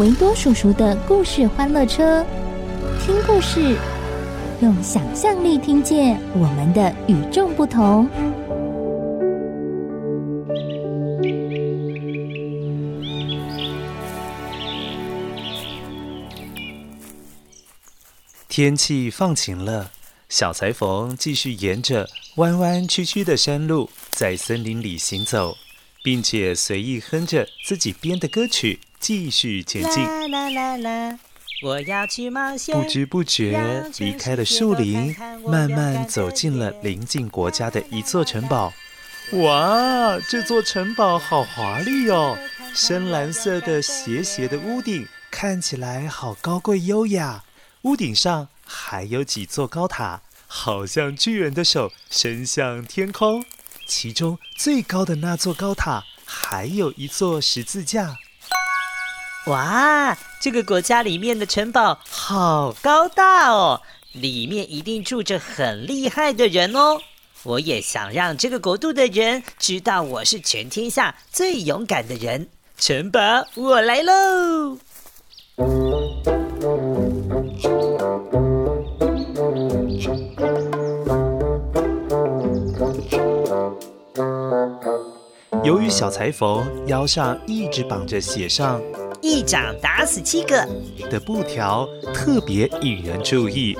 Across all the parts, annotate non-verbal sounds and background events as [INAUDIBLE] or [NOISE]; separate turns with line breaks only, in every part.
维多叔叔的故事欢乐车，听故事，用想象力听见我们的与众不同。
天气放晴了，小裁缝继续沿着弯弯曲曲的山路在森林里行走，并且随意哼着自己编的歌曲，继续前进。
啦啦啦啦，我要去冒险。
不知不觉离开了树林，慢慢走进了邻近国家的一座城堡。哇，这座城堡好华丽哦！深蓝色的斜斜的屋顶，看起来好高贵优雅。屋顶上还有几座高塔，好像巨人的手伸向天空。其中最高的那座高塔，还有一座十字架。
哇，这个国家里面的城堡好高大哦，里面一定住着很厉害的人哦。我也想让这个国度的人知道我是全天下最勇敢的人。城堡，我来喽！
由于小裁缝腰上一直绑着写上“
一掌打死七个”
的布条，特别引人注意。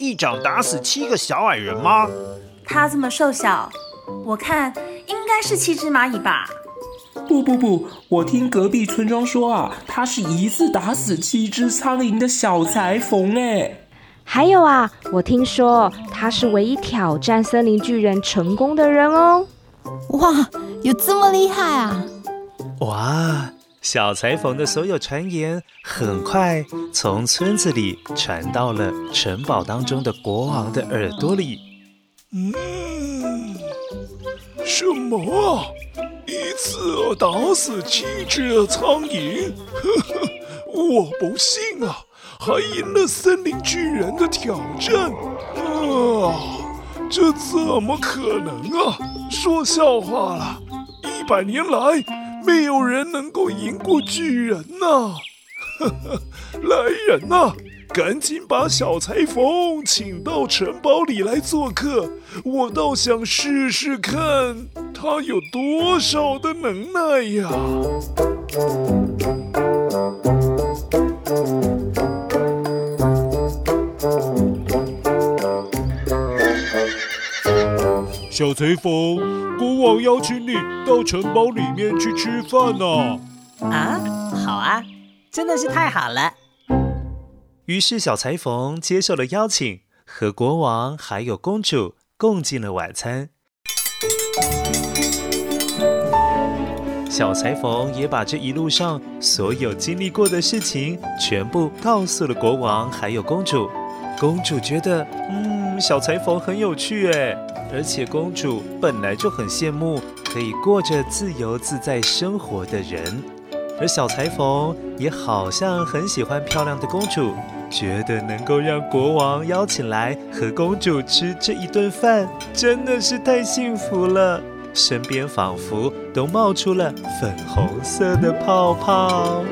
一掌打死七个小矮人吗？
他这么瘦小，我看应该是七只蚂蚁吧。
不不不，我听隔壁村庄说啊，他是一次打死七只苍蝇的小裁缝哎。
还有啊，我听说他是唯一挑战森林巨人成功的人哦。
哇！有这么厉害啊！
哇！小裁缝的所有传言很快从村子里传到了城堡当中的国王的耳朵里。
嗯，什么？一次打死七只苍蝇？呵呵，我不信啊！还赢了森林巨人的挑战？啊，这怎么可能啊？说笑话了！一百年来，没有人能够赢过巨人呐！呵呵，来人呐，赶紧把小裁缝请到城堡里来做客，我倒想试试看他有多少的能耐呀！小裁缝。国王邀请你到城堡里面去吃饭呢。
啊，好啊，真的是太好了。
于是小裁缝接受了邀请，和国王还有公主共进了晚餐。小裁缝也把这一路上所有经历过的事情全部告诉了国王还有公主。公主觉得，嗯，小裁缝很有趣哎。而且公主本来就很羡慕可以过着自由自在生活的人，而小裁缝也好像很喜欢漂亮的公主，觉得能够让国王邀请来和公主吃这一顿饭，真的是太幸福了，身边仿佛都冒出了粉红色的泡泡。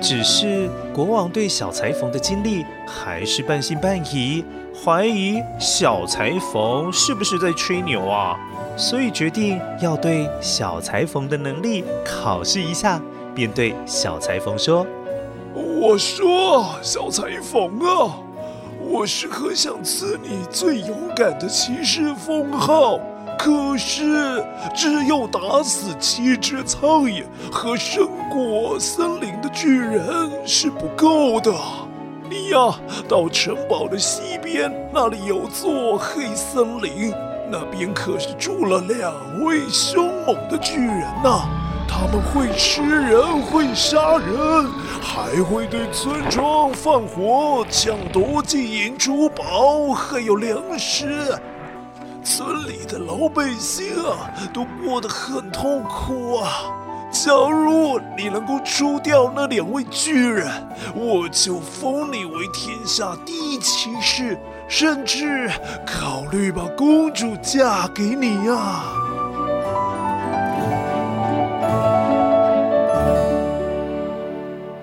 只是国王对小裁缝的经历还是半信半疑，怀疑小裁缝是不是在吹牛啊，所以决定要对小裁缝的能力考试一下，便对小裁缝说：“
我说，小裁缝啊，我是很想赐你最勇敢的骑士封号。”可是，只有打死七只苍蝇和胜过森林的巨人是不够的。你呀，到城堡的西边，那里有座黑森林，那边可是住了两位凶猛的巨人呐。他们会吃人，会杀人，还会对村庄放火，抢夺金银珠宝，还有粮食。村里的老百姓啊，都过得很痛苦啊！假如你能够除掉那两位巨人，我就封你为天下第一骑士，甚至考虑把公主嫁给你呀！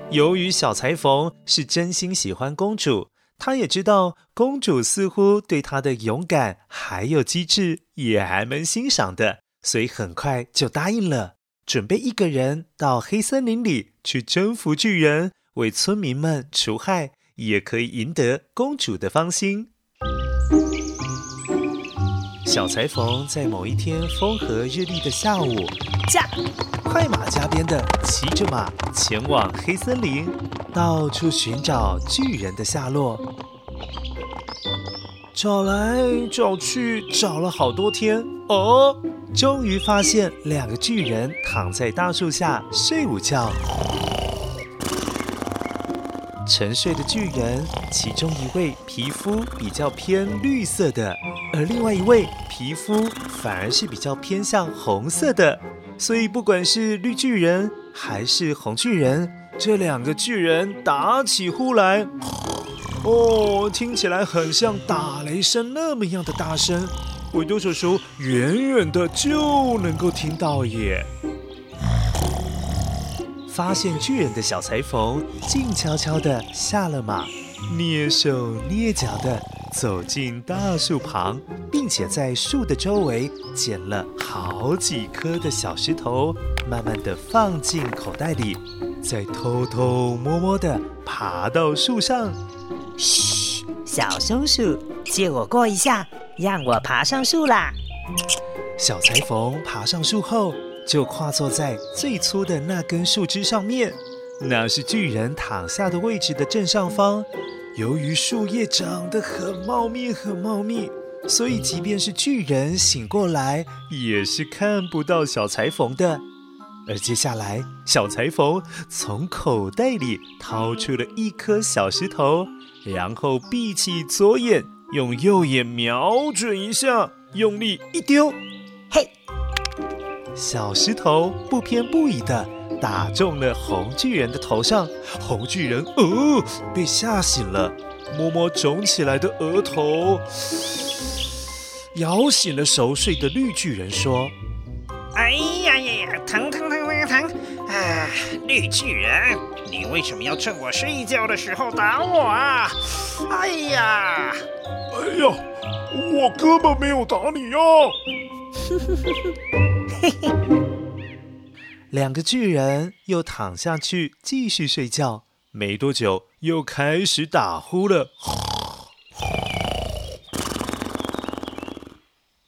由于小裁缝是真心喜欢公主。他也知道公主似乎对他的勇敢还有机智也还蛮欣赏的，所以很快就答应了，准备一个人到黑森林里去征服巨人，为村民们除害，也可以赢得公主的芳心。小裁缝在某一天风和日丽的下午，驾快马加鞭的骑着马前往黑森林，到处寻找巨人的下落。找来找去，找了好多天，哦，终于发现两个巨人躺在大树下睡午觉。沉睡的巨人，其中一位皮肤比较偏绿色的，而另外一位皮肤反而是比较偏向红色的。所以不管是绿巨人还是红巨人，这两个巨人打起呼来，哦，听起来很像打雷声那么样的大声，维多叔叔远远的就能够听到耶。发现巨人的小裁缝静悄悄地下了马，蹑手蹑脚地走进大树旁，并且在树的周围捡了好几颗的小石头，慢慢地放进口袋里，再偷偷摸摸地爬到树上。
嘘，小松鼠，借我过一下，让我爬上树啦。
小裁缝爬上树后。就跨坐在最粗的那根树枝上面，那是巨人躺下的位置的正上方。由于树叶长得很茂密，很茂密，所以即便是巨人醒过来，也是看不到小裁缝的。而接下来，小裁缝从口袋里掏出了一颗小石头，然后闭起左眼，用右眼瞄准一下，用力一
丢，
小石头不偏不倚地打中了红巨人的头上，红巨人哦被吓醒了，摸摸肿起来的额头，摇醒了熟睡的绿巨人，说：“
哎呀呀呀，疼疼疼疼疼！啊，绿巨人，你为什么要趁我睡觉的时候打我啊？哎呀，
哎呀，我根本没有打你呀！”
嘿嘿，[LAUGHS] 两个巨人又躺下去继续睡觉，没多久又开始打呼了。[LAUGHS]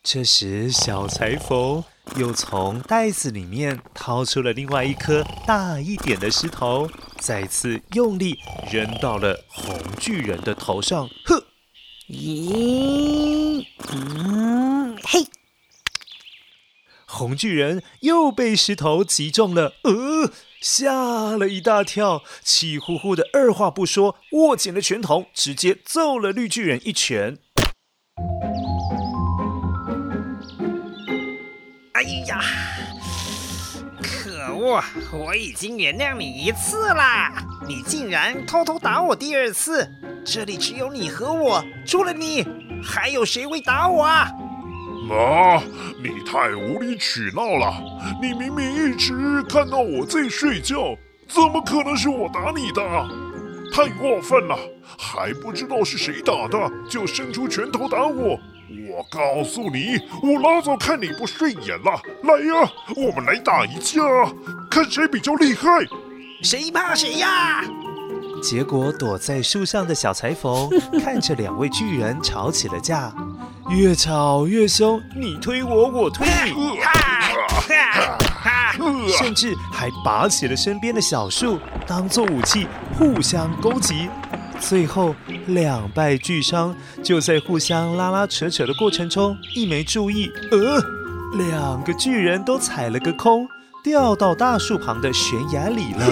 这时，小裁缝又从袋子里面掏出了另外一颗大一点的石头，再次用力扔到了红巨人的头上。呵，
咦，嗯，嘿。
红巨人又被石头击中了，呃，吓了一大跳，气呼呼的，二话不说，握紧了拳头，直接揍了绿巨人一拳。
哎呀，可恶！我已经原谅你一次啦，你竟然偷偷打我第二次！这里只有你和我，除了你，还有谁会打我啊？
啊，你太无理取闹了！你明明一直看到我在睡觉，怎么可能是我打你的？太过分了！还不知道是谁打的，就伸出拳头打我！我告诉你，我老早看你不顺眼了。来呀，我们来打一架，看谁比较厉害。
谁怕谁呀？
结果躲在树上的小裁缝 [LAUGHS] 看着两位巨人吵起了架，越吵越凶，你推我，我推你，[LAUGHS] 甚至还拔起了身边的小树当做武器，互相攻击。最后两败俱伤，就在互相拉拉扯扯的过程中，一没注意，呃，两个巨人都踩了个空，掉到大树旁的悬崖里了。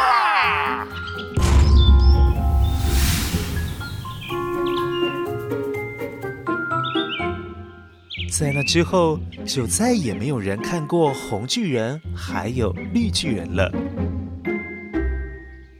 [LAUGHS] 在那之后，就再也没有人看过红巨人还有绿巨人了。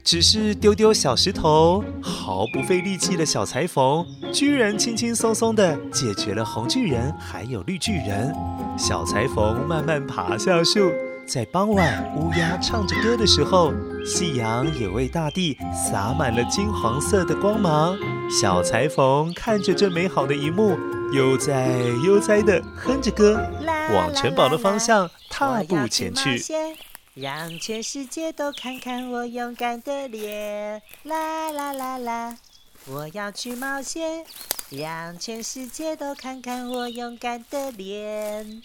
只是丢丢小石头，毫不费力气的小裁缝，居然轻轻松松地解决了红巨人还有绿巨人。小裁缝慢慢爬下树，在傍晚乌鸦唱着歌的时候，夕阳也为大地洒满了金黄色的光芒。小裁缝看着这美好的一幕。悠哉悠哉地哼着歌，往城堡的方向踏步前去。
让全世界都看看我勇敢的脸。啦啦啦啦，我要去冒险，让全世界都看看我勇敢的脸。